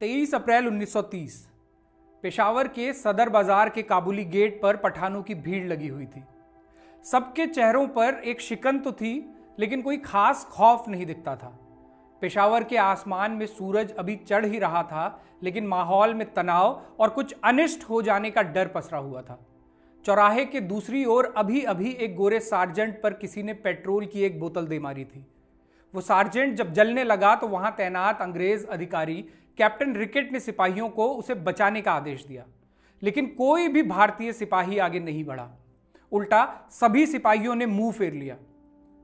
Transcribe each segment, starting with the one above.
23 अप्रैल 1930 पेशावर के सदर बाज़ार के काबुली गेट पर पठानों की भीड़ लगी हुई थी। सबके चेहरों पर एक शिकन तो थी, लेकिन कोई खास खौफ नहीं दिखता था। पेशावर के आसमान में सूरज अभी चढ़ ही रहा था, लेकिन माहौल में तनाव और कुछ अनिष्ट हो जाने का डर पसरा हुआ था। चौराहे के दूसरी ओर अभी अभी एक गोरे सार्जेंट पर किसी ने पेट्रोल की एक बोतल दे मारी थी। वो सार्जेंट जब जलने लगा तो वहाँ तैनात अंग्रेज़ अधिकारी कैप्टन रिकेट ने सिपाहियों को उसे बचाने का आदेश दिया, लेकिन कोई भी भारतीय सिपाही आगे नहीं बढ़ा। उल्टा, सभी सिपाहियों ने मुँह फेर लिया।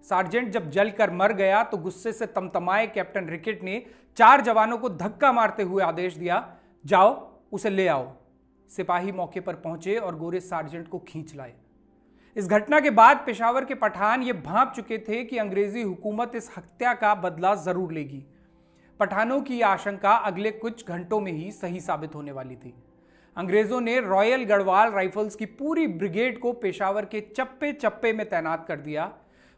सार्जेंट जब जलकर मर गया तो गुस्से से तमतमाए कैप्टन रिकेट ने चार जवानों को धक्का मारते हुए आदेश दिया, जाओ, उसे ले आओ। सिपाही मौके पर पहुँचे और गोरे सार्जेंट को खींच लाए। इस घटना के बाद पेशावर के पठान ये भाप चुके थे कि अंग्रेज़ी हुकूमत इस हत्या का बदला ज़रूर लेगी। पठानों की आशंका अगले कुछ घंटों में ही सही साबित होने वाली थी। अंग्रेज़ों ने रॉयल गढ़वाल राइफल्स की पूरी ब्रिगेड को पेशावर के चप्पे चप्पे में तैनात कर दिया।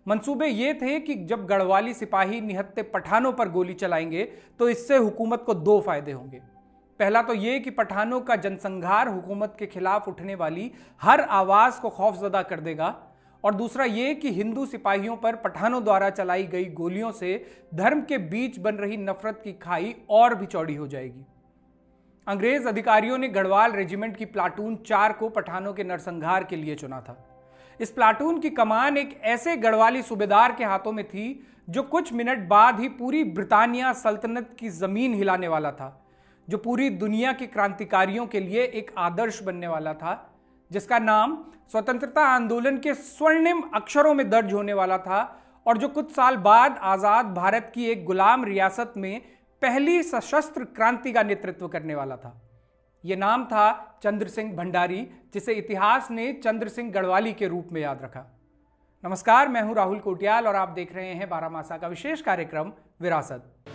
मंसूबे ये थे कि जब गढ़वाली सिपाही निहत्ते पठानों पर गोली चलाएँगे तो इससे हुकूमत को दो फ़ायदे होंगे। पहला तो ये कि पठानों का जनसंहार हुकूमत के खिलाफ उठने वाली हर आवाज़ को खौफजदा कर देगा। और दूसरा ये कि हिंदू सिपाहियों पर पठानों द्वारा चलाई गई गोलियों से धर्म के बीच बन रही नफरत की खाई और भी चौड़ी हो जाएगी। अंग्रेज़ अधिकारियों ने गढ़वाल रेजिमेंट की प्लाटून चार को पठानों के नरसंहार के लिए चुना था। इस प्लाटून की कमान एक ऐसे गढ़वाली सूबेदार के हाथों में थी जो कुछ मिनट बाद ही पूरी ब्रितानिया सल्तनत की ज़मीन हिलाने वाला था, जो पूरी दुनिया के क्रांतिकारियों के लिए एक आदर्श बनने वाला था। जिसका नाम स्वतंत्रता आंदोलन के स्वर्णिम अक्षरों में दर्ज होने वाला था और जो कुछ साल बाद आज़ाद भारत की एक गुलाम रियासत में पहली सशस्त्र क्रांति का नेतृत्व करने वाला था। यह नाम था चंद्र सिंह भंडारी, जिसे इतिहास ने चंद्र सिंह गढ़वाली के रूप में याद रखा। नमस्कार, मैं हूँ राहुल कोटियाल और आप देख रहे हैं बारामासा का विशेष कार्यक्रम विरासत।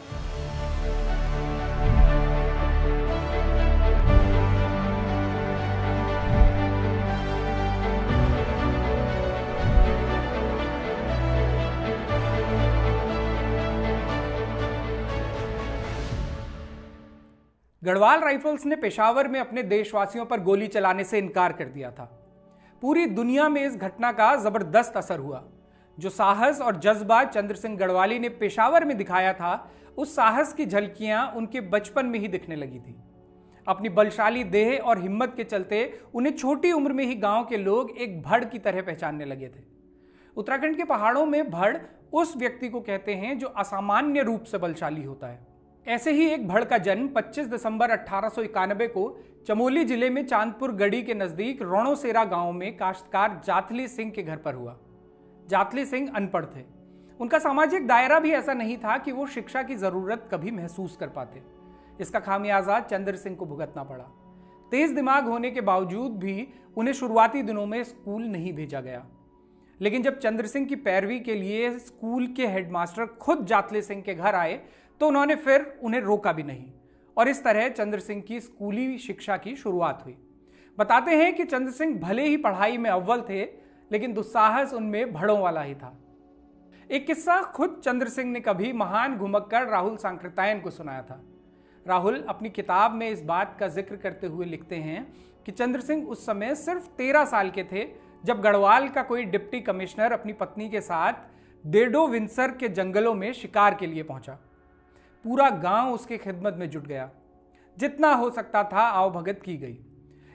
गढ़वाल राइफल्स ने पेशावर में अपने देशवासियों पर गोली चलाने से इनकार कर दिया था। पूरी दुनिया में इस घटना का ज़बरदस्त असर हुआ। जो साहस और जज्बा चंद्र सिंह गढ़वाली ने पेशावर में दिखाया था, उस साहस की झलकियाँ उनके बचपन में ही दिखने लगी थी। अपनी बलशाली देह और हिम्मत के चलते उन्हें छोटी उम्र में ही गाँव के लोग एक भड़ की तरह पहचानने लगे थे। उत्तराखंड के पहाड़ों में भड़ उस व्यक्ति को कहते हैं जो असामान्य रूप से बलशाली होता है। ऐसे ही एक भड़ का जन्म 25 दिसंबर अठारह सौ इक्यानबे को चमोली ज़िले में चांदपुर गढ़ी के नज़दीक रोणोसेरा गाँव में काश्तकार जातली सिंह के घर पर हुआ। जातली सिंह अनपढ़ थे। उनका सामाजिक दायरा भी ऐसा नहीं था कि वो शिक्षा की ज़रूरत कभी महसूस कर पाते। इसका खामियाजा चंद्र सिंह को भुगतना पड़ा। तेज दिमाग होने के बावजूद भी उन्हें शुरुआती दिनों में स्कूल नहीं भेजा गया। लेकिन जब चंद्र सिंह की पैरवी के लिए स्कूल के हेडमास्टर खुद जातले सिंह के घर आए तो उन्होंने फिर उन्हें रोका भी नहीं। और इस तरह चंद्र सिंह की स्कूली शिक्षा की शुरुआत हुई। बताते हैं कि चंद्र सिंह भले ही पढ़ाई में अव्वल थे, लेकिन दुस्साहस उनमें भड़ों वाला ही था। एक किस्सा खुद चंद्र सिंह ने कभी महान घुमक्कर राहुल सांकृतायन को सुनाया था। राहुल अपनी किताब में इस बात का ज़िक्र करते हुए लिखते हैं कि चंद्र सिंह उस समय सिर्फ़ तेरह साल के थे, जब गढ़वाल का कोई डिप्टी कमिश्नर अपनी पत्नी के साथ डेडो विंसर के जंगलों में शिकार के लिए पहुँचा। पूरा गाँव उसके खिदमत में जुट गया। जितना हो सकता था आवभगत की गई।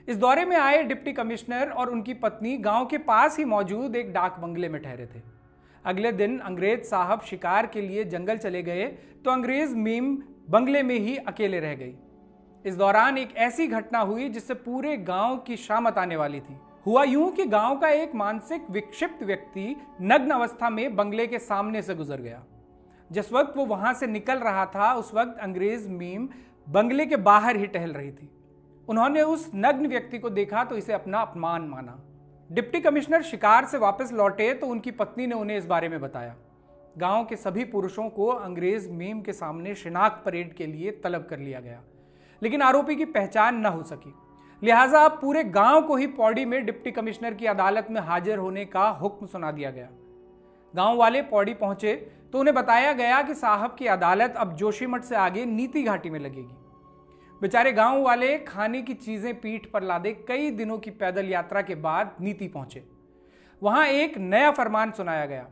इस दौरे में आए डिप्टी कमिश्नर और उनकी पत्नी गाँव के पास ही मौजूद एक डाक बंगले में ठहरे थे। अगले दिन अंग्रेज़ साहब शिकार के लिए जंगल चले गए तो अंग्रेज़ मीम बंगले में ही अकेले रह गई। इस दौरान एक ऐसी घटना हुई जिससे पूरे गाँव की शामत आने वाली थी। हुआ यूँ कि गाँव का एक मानसिक विक्षिप्त व्यक्ति नग्न अवस्था में बंगले के सामने से गुजर गया। जिस वक्त वो वहाँ से निकल रहा था, उस वक्त अंग्रेज़ मीम बंगले के बाहर ही टहल रही थी। उन्होंने उस नग्न व्यक्ति को देखा तो इसे अपना अपमान माना। डिप्टी कमिश्नर शिकार से वापस लौटे तो उनकी पत्नी ने उन्हें इस बारे में बताया। गाँव के सभी पुरुषों को अंग्रेज़ मीम के सामने शिनाख्त परेड के लिए तलब कर लिया गया। लेकिन आरोपी की पहचान न हो सकी। लिहाजा अब पूरे गाँव को ही पौड़ी में डिप्टी कमिश्नर की अदालत में हाजिर होने का हुक्म सुना दिया गया। गाँव वाले पौड़ी पहुँचे तो उन्हें बताया गया कि साहब की अदालत अब जोशीमठ से आगे नीति घाटी में लगेगी। बेचारे गाँव वाले खाने की चीज़ें पीठ पर लादे कई दिनों की पैदल यात्रा के बाद नीति पहुँचे। वहाँ एक नया फरमान सुनाया गया।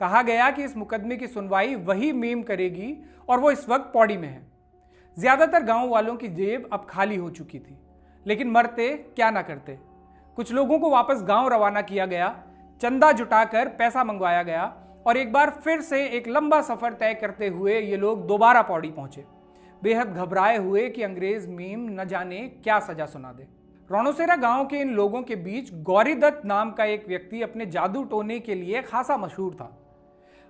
कहा गया कि इस मुकदमे की सुनवाई वही मेम करेगी और वो इस वक्त पौड़ी में है। ज़्यादातर गाँव वालों की जेब अब खाली हो चुकी थी, लेकिन मरते क्या ना करते। कुछ लोगों को वापस गाँव रवाना किया गया, चंदा जुटाकर पैसा मंगवाया गया और एक बार फिर से एक लंबा सफ़र तय करते हुए ये लोग दोबारा पौड़ी पहुँचे। बेहद घबराए हुए कि अंग्रेज़ मीम न जाने क्या सजा सुना दे। रोनोसेरा गाँव के इन लोगों के बीच गौरीदत्त नाम का एक व्यक्ति अपने जादू टोने के लिए खासा मशहूर था।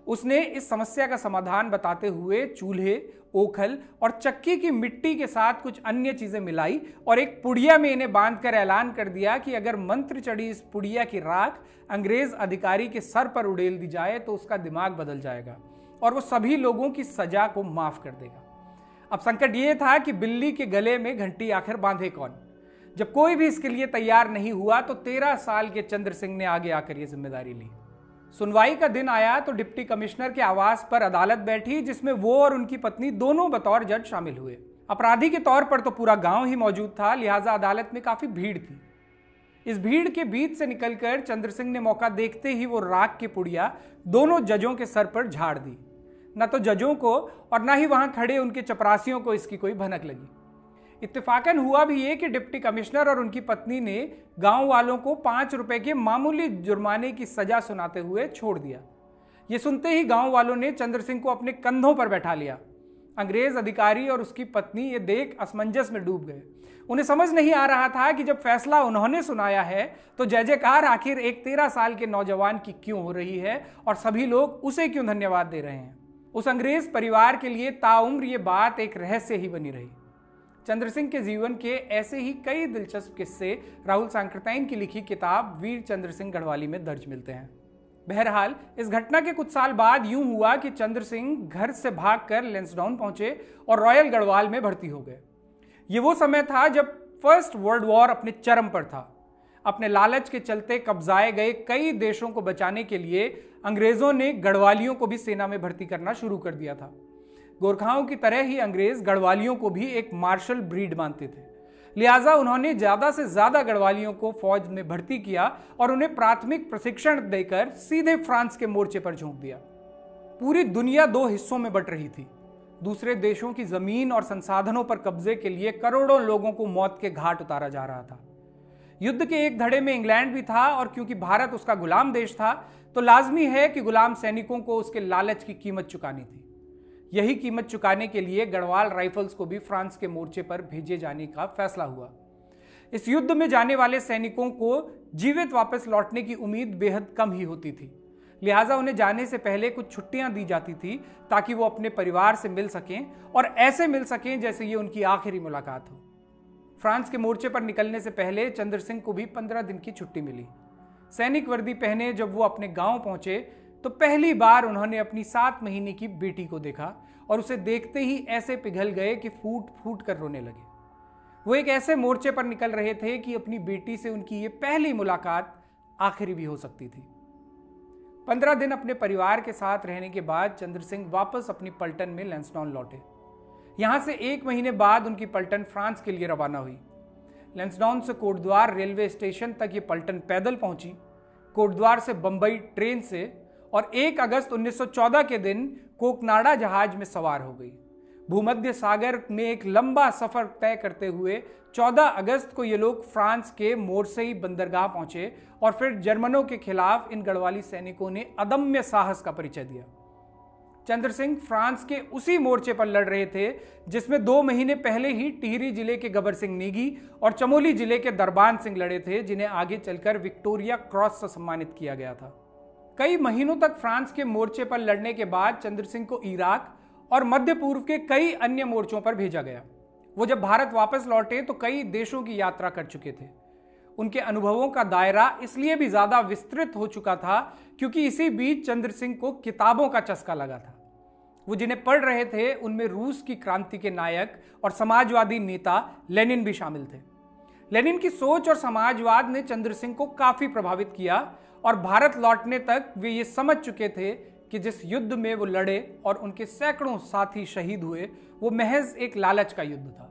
उसने इस समस्या का समाधान बताते हुए चूल्हे ओखल और चक्की की मिट्टी के साथ कुछ अन्य चीज़ें मिलाई और एक पुड़िया में इन्हें बांधकर ऐलान कर दिया कि अगर मंत्र चढ़ी इस पुड़िया की राख अंग्रेज़ अधिकारी के सर पर उड़ेल दी जाए तो उसका दिमाग बदल जाएगा और वो सभी लोगों की सजा को माफ़ कर देगा। अब संकट ये था कि बिल्ली के गले में घंटी आखिर बांधे कौन? जब कोई भी इसके लिए तैयार नहीं हुआ तो तेरह साल के चंद्र सिंह ने आगे आकर यह ज़िम्मेदारी ली। सुनवाई का दिन आया तो डिप्टी कमिश्नर के आवास पर अदालत बैठी, जिसमें वो और उनकी पत्नी दोनों बतौर जज शामिल हुए। अपराधी के तौर पर तो पूरा गाँव ही मौजूद था, लिहाजा अदालत में काफ़ी भीड़ थी। इस भीड़ के बीच से निकलकर चंद्र सिंह ने मौका देखते ही वो राग की पुड़िया दोनों जजों के सर पर झाड़ दी। न तो जजों को और न ही वहाँ खड़े उनके चपरासियों को इसकी कोई भनक लगी। इत्तेफाकन हुआ भी ये कि डिप्टी कमिश्नर और उनकी पत्नी ने गाँव वालों को पाँच रुपए के मामूली जुर्माने की सजा सुनाते हुए छोड़ दिया। ये सुनते ही गाँव वालों ने चंद्र सिंह को अपने कंधों पर बैठा लिया। अंग्रेज़ अधिकारी और उसकी पत्नी ये देख असमंजस में डूब गए। उन्हें समझ नहीं आ रहा था कि जब फैसला उन्होंने सुनाया है तो जय जयकार आखिर एक तेरह साल के नौजवान की क्यों हो रही है और सभी लोग उसे क्यों धन्यवाद दे रहे हैं? उस अंग्रेज़ परिवार के लिए ताउम्र ये बात एक रहस्य ही बनी रही। चंद्र सिंह के जीवन के ऐसे ही कई दिलचस्प किस्से राहुल सांकृताइन की लिखी किताब वीर चंद्र सिंह गढ़वाली में दर्ज मिलते हैं। बहरहाल, इस घटना के कुछ साल बाद यूँ हुआ कि चंद्र सिंह घर से भागकर लेंसडाउन पहुँचे और रॉयल गढ़वाल में भर्ती हो गए। ये वो समय था जब फ़र्स्ट वर्ल्ड वॉर अपने चरम पर था। अपने लालच के चलते कब्जाए गए कई देशों को बचाने के लिए अंग्रेज़ों ने गढ़वालियों को भी सेना में भर्ती करना शुरू कर दिया था। गोरखाओं की तरह ही अंग्रेज़ गढ़वालियों को भी एक मार्शल ब्रीड मानते थे। लिहाजा उन्होंने ज़्यादा से ज़्यादा गढ़वालियों को फौज में भर्ती किया और उन्हें प्राथमिक प्रशिक्षण देकर सीधे फ्रांस के मोर्चे पर झोंक दिया। पूरी दुनिया दो हिस्सों में बट रही थी। दूसरे देशों की ज़मीन और संसाधनों पर कब्जे के लिए करोड़ों लोगों को मौत के घाट उतारा जा रहा था। युद्ध के एक धड़े में इंग्लैंड भी था और क्योंकि भारत उसका गुलाम देश था तो लाजमी है कि गुलाम सैनिकों को उसके लालच की कीमत चुकानी थी। यही कीमत चुकाने के लिए गढ़वाल राइफल्स को भी फ्रांस के मोर्चे पर भेजे जाने का फैसला हुआ। इस युद्ध में जाने वाले सैनिकों को जीवित वापस लौटने की उम्मीद बेहद कम ही होती थी। लिहाजा उन्हें जाने से पहले कुछ छुट्टियाँ दी जाती थी ताकि वो अपने परिवार से मिल सकें और ऐसे मिल सकें जैसे ये उनकी आखिरी मुलाकात हो। फ्रांस के मोर्चे पर निकलने से पहले चंद्र सिंह को भी पंद्रह दिन की छुट्टी मिली। सैनिक वर्दी पहने जब वो अपने गाँव पहुँचे तो पहली बार उन्होंने अपनी सात महीने की बेटी को देखा और उसे देखते ही ऐसे पिघल गए कि फूट फूट कर रोने लगे। वो एक ऐसे मोर्चे पर निकल रहे थे कि अपनी बेटी से उनकी ये पहली मुलाकात आखिरी भी हो सकती थी। पंद्रह दिन अपने परिवार के साथ रहने के बाद चंद्र सिंह वापस अपनी पलटन में लेंसडॉन लौटे। यहाँ से एक महीने बाद उनकी पलटन फ्रांस के लिए रवाना हुई। लेंसडाउन से कोटद्वार रेलवे स्टेशन तक ये पलटन पैदल पहुँची। कोटद्वार से बंबई ट्रेन से और 1 अगस्त 1914 के दिन कोकनाडा जहाज़ में सवार हो गई। भूमध्य सागर में एक लंबा सफ़र तय करते हुए 14 अगस्त को ये लोग फ्रांस के मोरसई बंदरगाह पहुँचे और फिर जर्मनों के खिलाफ इन गढ़वाली सैनिकों ने अदम्य साहस का परिचय दिया। चंद्र सिंह फ्रांस के उसी मोर्चे पर लड़ रहे थे, जिसमें दो महीने पहले ही टिहरी ज़िले के गबर सिंह नेगी और चमोली ज़िले के दरबान सिंह लड़े थे, जिन्हें आगे चलकर विक्टोरिया क्रॉस से सम्मानित किया गया था। कई महीनों तक फ्रांस के मोर्चे पर लड़ने के बाद चंद्र सिंह को इराक और मध्य पूर्व के कई अन्य मोर्चों पर भेजा गया। वो जब भारत वापस लौटे तो कई देशों की यात्रा कर चुके थे। उनके अनुभवों का दायरा इसलिए भी ज़्यादा विस्तृत हो चुका था क्योंकि इसी बीच चंद्र सिंह को किताबों का चस्का लगा था। वो जिन्हें पढ़ रहे थे, उनमें रूस की क्रांति के नायक और समाजवादी नेता लेनिन भी शामिल थे। लेनिन की सोच और समाजवाद ने चंद्र सिंह को काफ़ी प्रभावित किया और भारत लौटने तक वे ये समझ चुके थे कि जिस युद्ध में वो लड़े और उनके सैकड़ों साथी शहीद हुए, वो महज एक लालच का युद्ध था,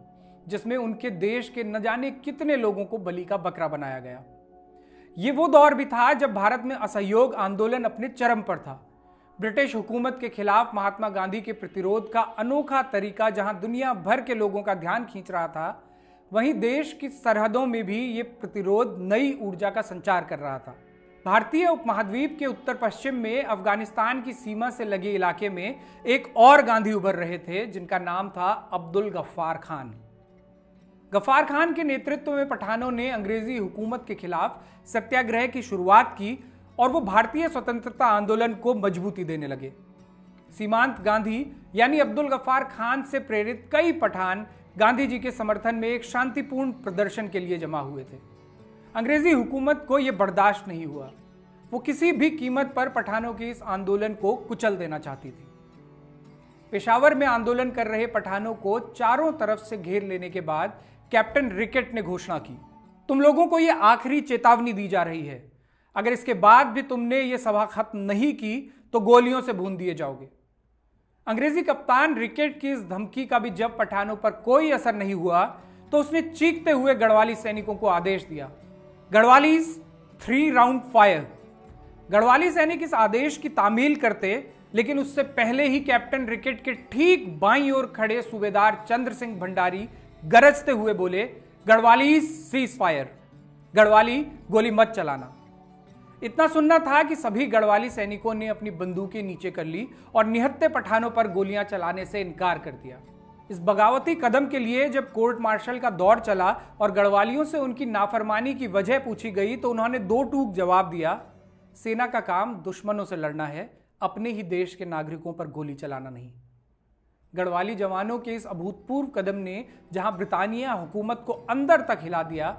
जिसमें उनके देश के न जाने कितने लोगों को बलि का बकरा बनाया गया। ये वो दौर भी था जब भारत में असहयोग आंदोलन अपने चरम पर था। ब्रिटिश हुकूमत के खिलाफ महात्मा गांधी के प्रतिरोध का अनोखा तरीका जहाँ दुनिया भर के लोगों का ध्यान खींच रहा था, वहीं देश की सरहदों में भी ये प्रतिरोध नई ऊर्जा का संचार कर रहा था। भारतीय उपमहाद्वीप के उत्तर पश्चिम में अफ़गानिस्तान की सीमा से लगे इलाके में एक और गांधी उभर रहे थे, जिनका नाम था अब्दुल गफ्फार खान। गफ्फार खान के नेतृत्व में पठानों ने अंग्रेज़ी हुकूमत के खिलाफ सत्याग्रह की शुरुआत की और वो भारतीय स्वतंत्रता आंदोलन को मजबूती देने लगे। सीमांत गांधी, यानी अब्दुल गफ्फार खान से प्रेरित कई पठान गांधी जी के समर्थन में एक शांतिपूर्ण प्रदर्शन के लिए जमा हुए थे। अंग्रेज़ी हुकूमत को यह बर्दाश्त नहीं हुआ। वो किसी भी कीमत पर पठानों के इस आंदोलन को कुचल देना चाहती थी। पेशावर में आंदोलन कर रहे पठानों को चारों तरफ़ से घेर लेने के बाद कैप्टन रिकेट ने घोषणा की, तुम लोगों को यह आखिरी चेतावनी दी जा रही है। अगर इसके बाद भी तुमने ये सभा खत्म नहीं की तो गोलियों से भून दिए जाओगे। अंग्रेज़ी कप्तान रिकेट की इस धमकी का भी जब पठानों पर कोई असर नहीं हुआ तो उसने चीखते हुए गढ़वाली सैनिकों को आदेश दिया। Garhwali three round fire Garhwali सैनिक इस आदेश की तामील करते, लेकिन उससे पहले ही कैप्टन रिकेट के ठीक बाई ओर खड़े सूबेदार चंद्र सिंह भंडारी गरजते हुए बोले गढ़वाली सीज फायर गढ़वाली, गोली मत चलाना. इतना सुनना था कि सभी गढ़वाली सैनिकों ने अपनी बंदूकें नीचे कर ली और निहत्ते पठानों पर गोलियाँ चलाने से इनकार कर दिया। इस बगावती कदम के लिए जब कोर्ट मार्शल का दौर चला और गढ़वालियों से उनकी नाफरमानी की वजह पूछी गई तो उन्होंने दो टूक जवाब दिया, सेना का काम दुश्मनों से लड़ना है, अपने ही देश के नागरिकों पर गोली चलाना नहीं। गढ़वाली जवानों के इस अभूतपूर्व कदम ने जहाँ ब्रितानिया हुकूमत को अंदर तक हिला दिया,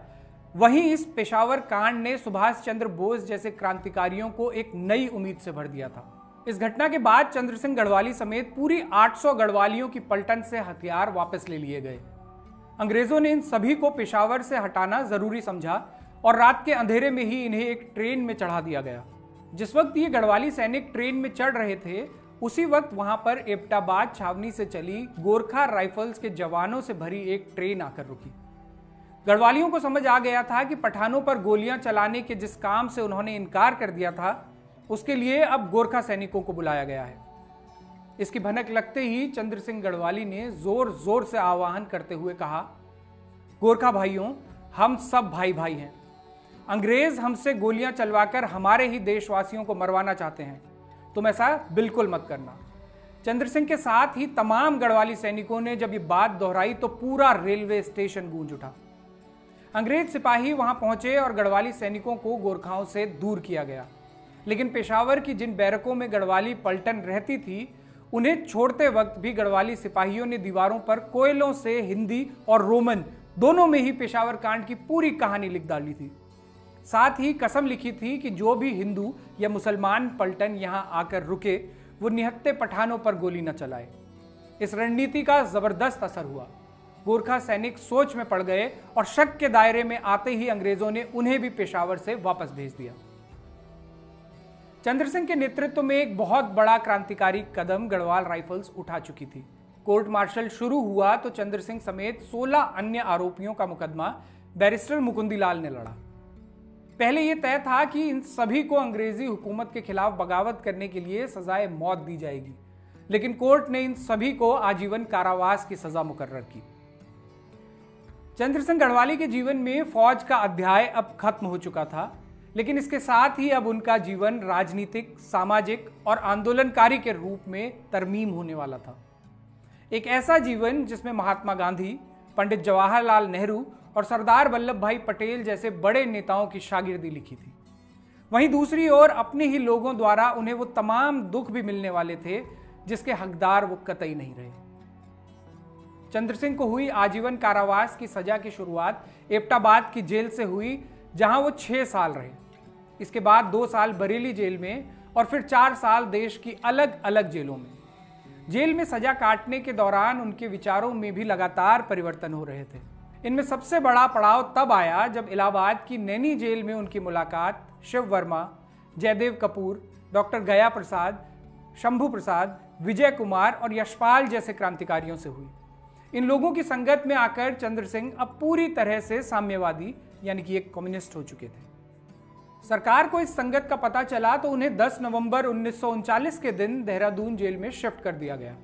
वहीं इस पेशावर कांड ने सुभाष चंद्र बोस जैसे क्रांतिकारियों को एक नई उम्मीद से भर दिया था। इस घटना के बाद चंद्र सिंह गढ़वाली समेत पूरी 800 गढ़वालियों की पलटन से हथियार वापस ले लिए गए। अंग्रेज़ों ने इन सभी को पेशावर से हटाना ज़रूरी समझा और रात के अंधेरे में ही इन्हें एक ट्रेन में चढ़ा दिया गया। जिस वक्त ये गढ़वाली सैनिक ट्रेन में चढ़ रहे थे, उसी वक्त वहाँ पर एपटाबाद छावनी से चली गोरखा राइफल्स के जवानों से भरी एक ट्रेन आकर रुकी। गढ़वालियों को समझ आ गया था कि पठानों पर गोलियाँ चलाने के जिस काम से उन्होंने इनकार कर दिया था उसके लिए अब गोरखा सैनिकों को बुलाया गया है। इसकी भनक लगते ही चंद्र सिंह गढ़वाली ने ज़ोर ज़ोर से आह्वान करते हुए कहा, गोरखा भाइयों, हम सब भाई भाई हैं। अंग्रेज़ हमसे गोलियाँ चलवाकर हमारे ही देशवासियों को मरवाना चाहते हैं। तुम ऐसा बिल्कुल मत करना। चंद्र सिंह के साथ ही तमाम गढ़वाली सैनिकों ने जब ये बात दोहराई तो पूरा रेलवे स्टेशन गूंज उठा। अंग्रेज़ सिपाही वहाँ पहुँचे और गढ़वाली सैनिकों को गोरखाओं से दूर किया गया। लेकिन पेशावर की जिन बैरकों में गढ़वाली पलटन रहती थी, उन्हें छोड़ते वक्त भी गढ़वाली सिपाहियों ने दीवारों पर कोयलों से हिंदी और रोमन दोनों में ही पेशावर कांड की पूरी कहानी लिख डाली थी। साथ ही कसम लिखी थी कि जो भी हिंदू या मुसलमान पलटन यहाँ आकर रुके, वो निहत्ते पठानों पर गोली न चलाए। इस रणनीति का ज़बरदस्त असर हुआ। गोरखा सैनिक सोच में पड़ गए और शक के दायरे में आते ही अंग्रेज़ों ने उन्हें भी पेशावर से वापस भेज दिया। चंद्र सिंह के नेतृत्व में एक बहुत बड़ा क्रांतिकारी कदम गढ़वाल राइफल्स उठा चुकी थी। कोर्ट मार्शल शुरू हुआ तो चंद्र सिंह समेत 16 अन्य आरोपियों का मुकदमा बैरिस्टर मुकुंदीलाल ने लड़ा। पहले यह तय था कि इन सभी को अंग्रेज़ी हुकूमत के खिलाफ बगावत करने के लिए सजाए मौत दी जाएगी, लेकिन कोर्ट ने इन सभी को आजीवन कारावास की सजा मुकर्र की। चंद्र सिंह गढ़वाली के जीवन में फौज का अध्याय अब खत्म हो चुका था। लेकिन इसके साथ ही अब उनका जीवन राजनीतिक, सामाजिक और आंदोलनकारी के रूप में तरमीम होने वाला था। एक ऐसा जीवन जिसमें महात्मा गांधी, पंडित जवाहरलाल नेहरू और सरदार वल्लभ भाई पटेल जैसे बड़े नेताओं की शागिर्दी लिखी थी। वहीं दूसरी ओर अपने ही लोगों द्वारा उन्हें वो तमाम दुख भी मिलने वाले थे, जिसके हकदार वो कतई नहीं रहे। चंद्र सिंह को हुई आजीवन कारावास की सजा की शुरुआत एपटाबाद की जेल से हुई, जहाँ वो छह साल रहे। इसके बाद दो साल बरेली जेल में और फिर चार साल देश की अलग अलग जेलों में। जेल में सजा काटने के दौरान उनके विचारों में भी लगातार परिवर्तन हो रहे थे। इनमें सबसे बड़ा पड़ाव तब आया जब इलाहाबाद की नैनी जेल में उनकी मुलाकात शिव वर्मा, जयदेव कपूर, डॉक्टर गया प्रसाद, शंभू प्रसाद, विजय कुमार और यशपाल जैसे क्रांतिकारियों से हुई। इन लोगों की संगत में आकर चंद्र सिंह अब पूरी तरह से साम्यवादी, यानी कि एक कम्युनिस्ट हो चुके थे। सरकार को इस संगत का पता चला तो उन्हें 10 नवंबर उन्नीस के दिन देहरादून जेल में शिफ्ट कर दिया गया।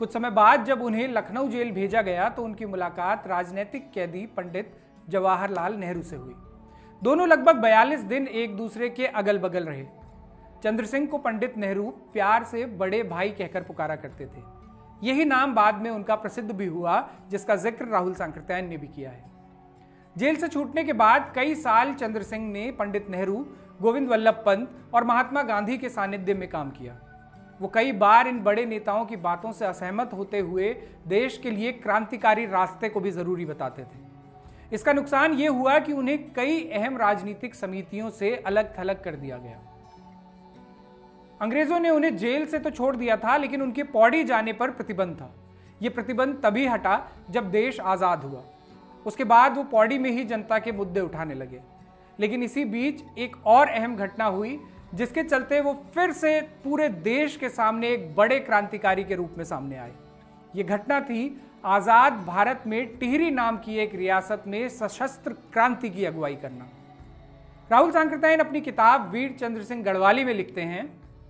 कुछ समय बाद जब उन्हें लखनऊ जेल भेजा गया तो उनकी मुलाकात राजनीतिक कैदी पंडित जवाहरलाल नेहरू से हुई। दोनों लगभग 42 दिन एक दूसरे के अगल बगल रहे। चंद्र सिंह को पंडित नेहरू प्यार से बड़े भाई कहकर पुकारा करते थे। यही नाम बाद में उनका प्रसिद्ध भी हुआ, जिसका ज़िक्र राहुल सांकृत्यायन ने भी किया है। जेल से छूटने के बाद कई साल चंद्र सिंह ने पंडित नेहरू, गोविंद वल्लभ पंत और महात्मा गांधी के सानिध्य में काम किया। वो कई बार इन बड़े नेताओं की बातों से असहमत होते हुए देश के लिए क्रांतिकारी रास्ते को भी ज़रूरी बताते थे। इसका नुकसान ये हुआ कि उन्हें कई अहम राजनीतिक समितियों से अलग थलग कर दिया गया। अंग्रेज़ों ने उन्हें जेल से तो छोड़ दिया था, लेकिन उनके पौड़ी जाने पर प्रतिबंध था। यह प्रतिबंध तभी हटा जब देश आज़ाद हुआ। उसके बाद वो पौड़ी में ही जनता के मुद्दे उठाने लगे। लेकिन इसी बीच एक और अहम घटना हुई, जिसके चलते वो फिर से पूरे देश के सामने एक बड़े क्रांतिकारी के रूप में सामने आए। ये घटना थी आज़ाद भारत में टिहरी नाम की एक रियासत में सशस्त्र क्रांति की अगुवाई करना। राहुल सांकृतायन अपनी किताब वीर चंद्र सिंह गढ़वाली में लिखते हैं,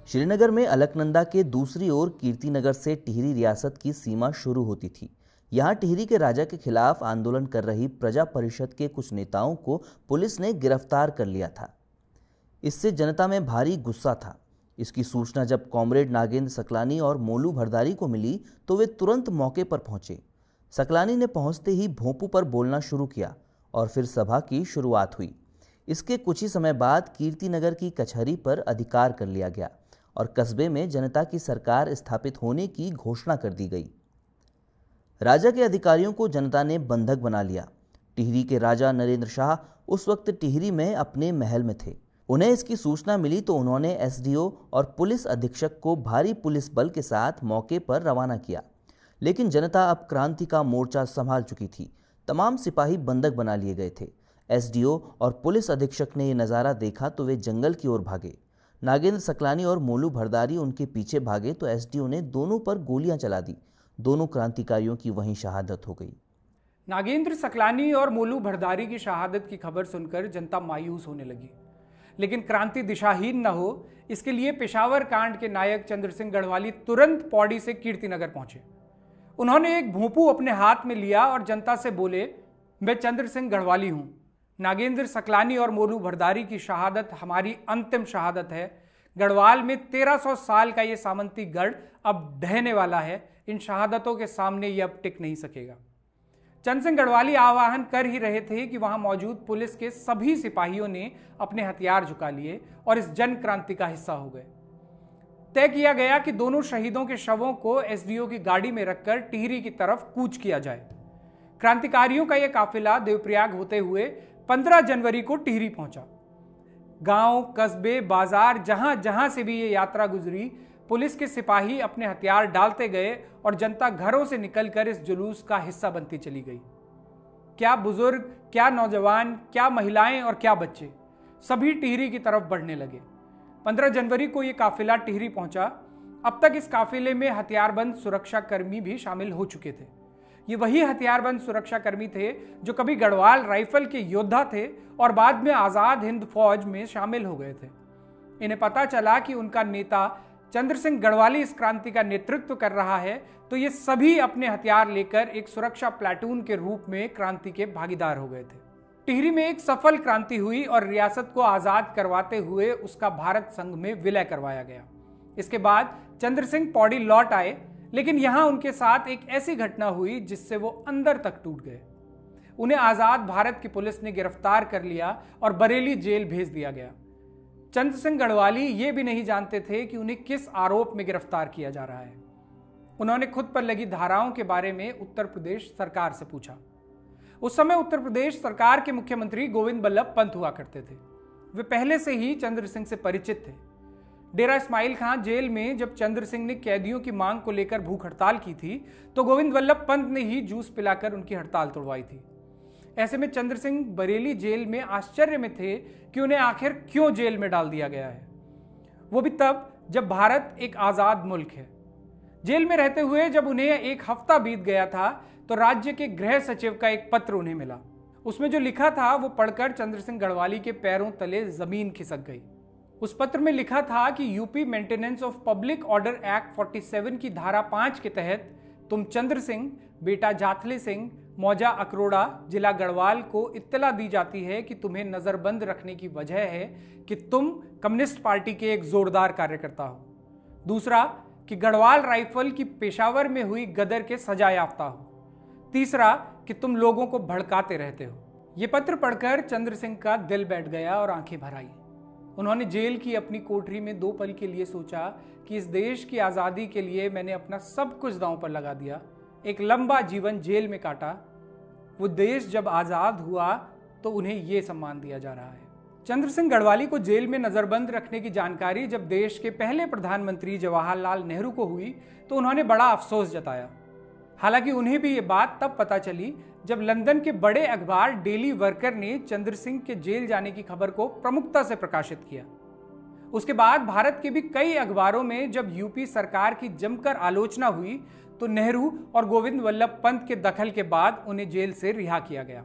श्रीनगर में अलकनंदा के दूसरी ओर कीर्तिनगर से टिहरी रियासत की सीमा शुरू होती थी। यहाँ टिहरी के राजा के खिलाफ आंदोलन कर रही प्रजा परिषद के कुछ नेताओं को पुलिस ने गिरफ़्तार कर लिया था। इससे जनता में भारी गुस्सा था। इसकी सूचना जब कॉमरेड नागेंद्र सकलानी और मोलू भरदारी को मिली तो वे तुरंत मौके पर पहुँचे। सकलानी ने पहुँचते ही भोंपू पर बोलना शुरू किया और फिर सभा की शुरुआत हुई। इसके कुछ ही समय बाद कीर्तिनगर की कचहरी पर अधिकार कर लिया गया और कस्बे में जनता की सरकार स्थापित होने की घोषणा कर दी गई। राजा के अधिकारियों को जनता ने बंधक बना लिया। टिहरी के राजा नरेंद्र शाह उस वक्त टिहरी में अपने महल में थे। उन्हें इसकी सूचना मिली तो उन्होंने एसडीओ और पुलिस अधीक्षक को भारी पुलिस बल के साथ मौके पर रवाना किया। लेकिन जनता अब क्रांति का मोर्चा संभाल चुकी थी। तमाम सिपाही बंधक बना लिए गए थे। एसडीओ और पुलिस अधीक्षक ने यह नज़ारा देखा तो वे जंगल की ओर भागे। नागेंद्र सकलानी और मोलू भरदारी उनके पीछे भागे तो एसडीओ ने दोनों पर गोलियाँ चला दी। दोनों क्रांतिकारियों की वहीं शहादत हो गई। नागेंद्र सकलानी और मोलू भरदारी की शहादत की खबर सुनकर जनता मायूस होने लगी। लेकिन क्रांति दिशाहीन न हो, इसके लिए पेशावर कांड के नायक चंद्र सिंह गढ़वाली तुरंत पौड़ी से कीर्तिनगर पहुँचे। उन्होंने एक भूपू अपने हाथ में लिया और जनता से बोले, मैं चंद्र सिंह गढ़वाली हूँ। नागेंद्र सकलानी और मोलू भरदारी की शहादत हमारी अंतिम शहादत है। गढ़वाल में 1300 साल का ये सामंती गढ़ अब ढहने वाला है। इन शहादतों के सामने ये अब टिक नहीं सकेगा। चंद सिंह गढ़वाली आवाहन कर ही रहे थे कि वहाँ मौजूद पुलिस के सभी सिपाहियों ने अपने हथियार झुका लिए और इस जन क्रांति का हिस्सा हो गए। तय किया गया कि दोनों शहीदों के शवों को एसडीओ की गाड़ी में रखकर टिहरी की तरफ़ कूच किया जाए। क्रांतिकारियों का यह काफिला देवप्रयाग होते हुए 15 जनवरी को टिहरी पहुँचा। गाँव, कस्बे, बाज़ार, जहाँ जहाँ से भी ये यात्रा गुजरी, पुलिस के सिपाही अपने हथियार डालते गए और जनता घरों से निकलकर इस जुलूस का हिस्सा बनती चली गई। क्या बुज़ुर्ग, क्या नौजवान, क्या महिलाएँ और क्या बच्चे, सभी टिहरी की तरफ़ बढ़ने लगे। 15 जनवरी को यह काफिला टिहरी पहुँचा। अब तक इस काफिले में हथियारबंद सुरक्षा कर्मी भी शामिल हो चुके थे। ये वही हथियारबंद सुरक्षा कर्मी थे जो कभी गढ़वाल राइफल के योद्धा थे और बाद में आज़ाद हिंद फौज में शामिल हो गए थे। इन्हें पता चला कि उनका नेता चंद्र सिंह गढ़वाली इस क्रांति का नेतृत्व कर रहा है तो ये सभी अपने हथियार लेकर एक सुरक्षा प्लाटून के रूप में क्रांति के भागीदार हो गए थे। टिहरी में एक सफल क्रांति हुई और रियासत को आज़ाद करवाते हुए उसका भारत संघ में विलय करवाया गया। इसके बाद चंद्र सिंह पौड़ी लौट आए लेकिन यहाँ उनके साथ एक ऐसी घटना हुई जिससे वो अंदर तक टूट गए। उन्हें आज़ाद भारत की पुलिस ने गिरफ़्तार कर लिया और बरेली जेल भेज दिया गया। चंद्र सिंह गढ़वाली ये भी नहीं जानते थे कि उन्हें किस आरोप में गिरफ़्तार किया जा रहा है। उन्होंने खुद पर लगी धाराओं के बारे में उत्तर प्रदेश सरकार से पूछा। उस समय उत्तर प्रदेश सरकार के मुख्यमंत्री गोविंद बल्लभ पंत हुआ करते थे। वे पहले से ही चंद्र सिंह से परिचित थे। डेरा इस्माइल खां जेल में जब चंद्र सिंह ने कैदियों की मांग को लेकर भूख हड़ताल की थी तो गोविंद वल्लभ पंत ने ही जूस पिलाकर उनकी हड़ताल तोड़वाई थी। ऐसे में चंद्र सिंह बरेली जेल में आश्चर्य में थे कि उन्हें आखिर क्यों जेल में डाल दिया गया है। वो भी तब, जब भारत एक आज़ाद मुल्क है। जेल में रहते हुए जब उन्हें एक हफ़्ता बीत गया था तो राज्य के गृह सचिव का एक पत्र उन्हें मिला। उसमें जो लिखा था, वो पढ़कर चंद्र सिंह गढ़वाली के पैरों तले ज़मीन खिसक गई। उस पत्र में लिखा था कि UP maintenance of public order act 47 की धारा पाँच के तहत तुम चंद्र सिंह, बेटा जाथले सिंह, मौजा अकरोड़ा, जिला गढ़वाल को इत्तला दी जाती है कि तुम्हें नज़रबंद रखने की वजह है कि तुम कम्युनिस्ट पार्टी के एक जोरदार कार्यकर्ता हो। दूसरा, कि गढ़वाल राइफल की पेशावर में हुई गदर के सजा याफ्ता हो। तीसरा, कि तुम लोगों को भड़काते रहते हो। ये पत्र पढ़कर चंद्र सिंह का दिल बैठ गया और आँखें भर आई। उन्होंने जेल की अपनी कोठरी में दो पल के लिए सोचा कि इस देश की आज़ादी के लिए मैंने अपना सब कुछ दांव पर लगा दिया। एक लंबा जीवन जेल में काटा। वो देश जब आज़ाद हुआ तो उन्हें ये सम्मान दिया जा रहा है। चंद्र सिंह गढ़वाली को जेल में नज़रबंद रखने की जानकारी जब देश के पहले प्रधानमंत्री जवाहरलाल नेहरू को हुई तो उन्होंने बड़ा अफसोस जताया। हालाँकि उन्हें भी ये बात तब पता चली जब लंदन के बड़े अखबार डेली वर्कर ने चंद्र सिंह के जेल जाने की खबर को प्रमुखता से प्रकाशित किया। उसके बाद भारत के भी कई अखबारों में जब यूपी सरकार की जमकर आलोचना हुई तो नेहरू और गोविंद वल्लभ पंत के दखल के बाद उन्हें जेल से रिहा किया गया।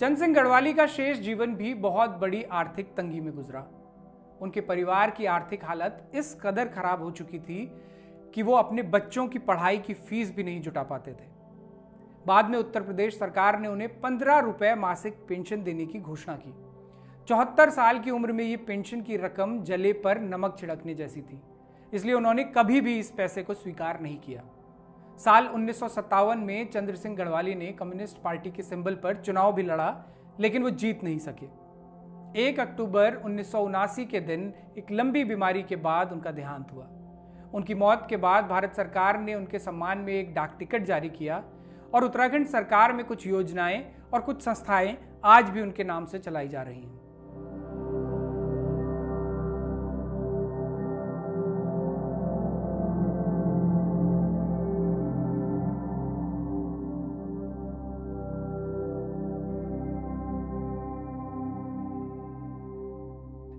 चंद सिंह गढ़वाली का शेष जीवन भी बहुत बड़ी आर्थिक तंगी में गुजरा। उनके परिवार की आर्थिक हालत इस कदर खराब हो चुकी थी कि वो अपने बच्चों की पढ़ाई की फ़ीस भी नहीं जुटा पाते थे। बाद में उत्तर प्रदेश सरकार ने उन्हें पंद्रह रुपए मासिक पेंशन देने की घोषणा की। चौहत्तर साल की उम्र में ये पेंशन की रकम जले पर नमक छिड़कने जैसी थी, इसलिए उन्होंने कभी भी इस पैसे को स्वीकार नहीं किया। साल उन्नीस सौ सत्तावन में चंद्र सिंह गढ़वाली ने कम्युनिस्ट पार्टी के सिंबल पर चुनाव भी लड़ा, लेकिन वो जीत नहीं सके। एक अक्टूबर उन्नीस सौ उनासी के दिन एक लंबी बीमारी के बाद उनका देहांत हुआ। उनकी मौत के बाद भारत सरकार ने उनके सम्मान में एक डाक टिकट जारी किया और उत्तराखंड सरकार में कुछ योजनाएँ और कुछ संस्थाएँ आज भी उनके नाम से चलाई जा रही हैं।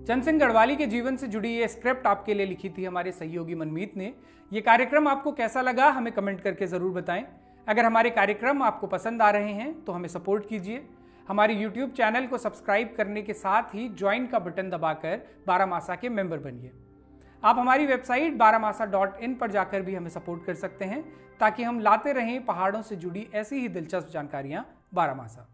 चंद सिंह गढ़वाली के जीवन से जुड़ी ये स्क्रिप्ट आपके लिए लिखी थी हमारे सहयोगी मनमीत ने। ये कार्यक्रम आपको कैसा लगा, हमें कमेंट करके ज़रूर बताएँ। अगर हमारे कार्यक्रम आपको पसंद आ रहे हैं तो हमें सपोर्ट कीजिए। हमारे यूट्यूब चैनल को सब्सक्राइब करने के साथ ही ज्वाइन का बटन दबाकर बारामासा के मेंबर बनिए। आप हमारी वेबसाइट बारामासा डॉट इन पर जाकर भी हमें सपोर्ट कर सकते हैं, ताकि हम लाते रहें पहाड़ों से जुड़ी ऐसी ही दिलचस्प जानकारियाँ बारामासा।